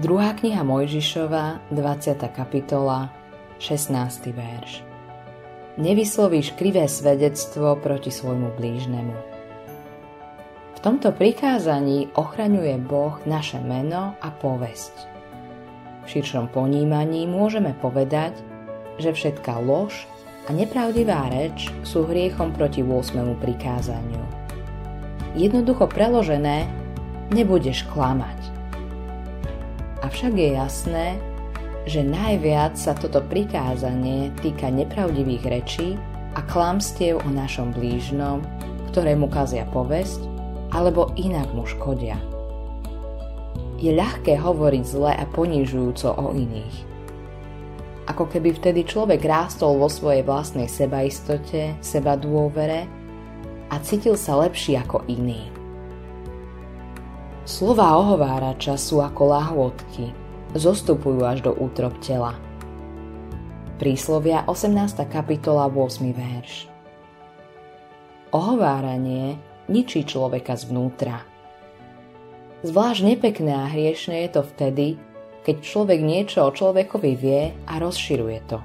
Druhá kniha Mojžišova, 20. kapitola, 16. verš. Nevyslovíš krivé svedectvo proti svojmu blížnemu. V tomto prikázaní ochraňuje Boh naše meno a povesť. V širšom ponímaní môžeme povedať, že všetká lož a nepravdivá reč sú hriechom proti 8. prikázaniu. Jednoducho preložené, nebudeš klamať. Avšak je jasné, že najviac sa toto prikázanie týka nepravdivých rečí a klamstiev o našom blížnom, ktoré mu kazia povesť alebo inak mu škodia. Je ľahké hovoriť zle a ponižujúco o iných ako keby vtedy človek rástol vo svojej vlastnej sebaistote, seba dôvere a cítil sa lepší ako iný. Slová ohovárača sú ako lahôdky, zostupujú až do útrob tela. Príslovia 18. kapitola 8. verš Ohováranie ničí človeka zvnútra. Zvlášť nepekné a hriešne je to vtedy, keď človek niečo o človekovi vie a rozširuje to.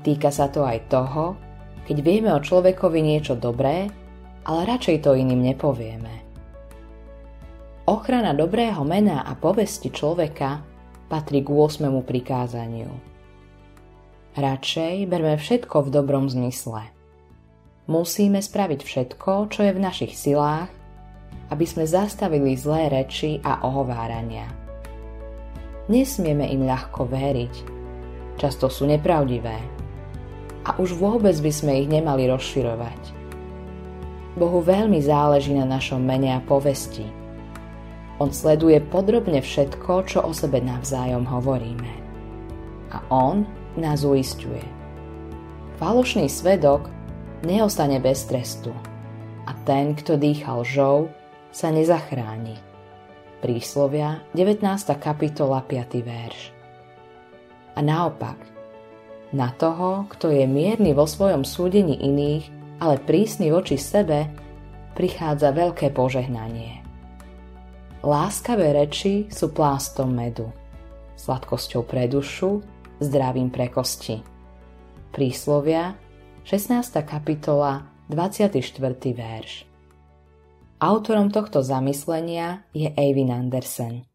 Týka sa to aj toho, keď vieme o človekovi niečo dobré, ale radšej to iným nepovieme. Ochrana dobrého mena a povesti človeka patrí k 8. prikázaniu. Radšej berme všetko v dobrom zmysle. Musíme spraviť všetko, čo je v našich silách, aby sme zastavili zlé reči a ohovárania. Nesmieme im ľahko veriť. Často sú nepravdivé. A už vôbec by sme ich nemali rozširovať. Bohu veľmi záleží na našom mene a povesti. On sleduje podrobne všetko, čo o sebe navzájom hovoríme. A On nás uistuje. Falošný svedok neostane bez trestu a ten, kto dýchal žou, sa nezachráni. Príslovia, 19. kapitola, 5. verš. A naopak, na toho, kto je mierny vo svojom súdení iných, ale prísny voči sebe, prichádza veľké požehnanie. Láskavé reči sú plástom medu, sladkosťou pre dušu, zdravím pre kosti. Príslovia, 16. kapitola, 24. verš. Autorom tohto zamyslenia je Eivin Andersen.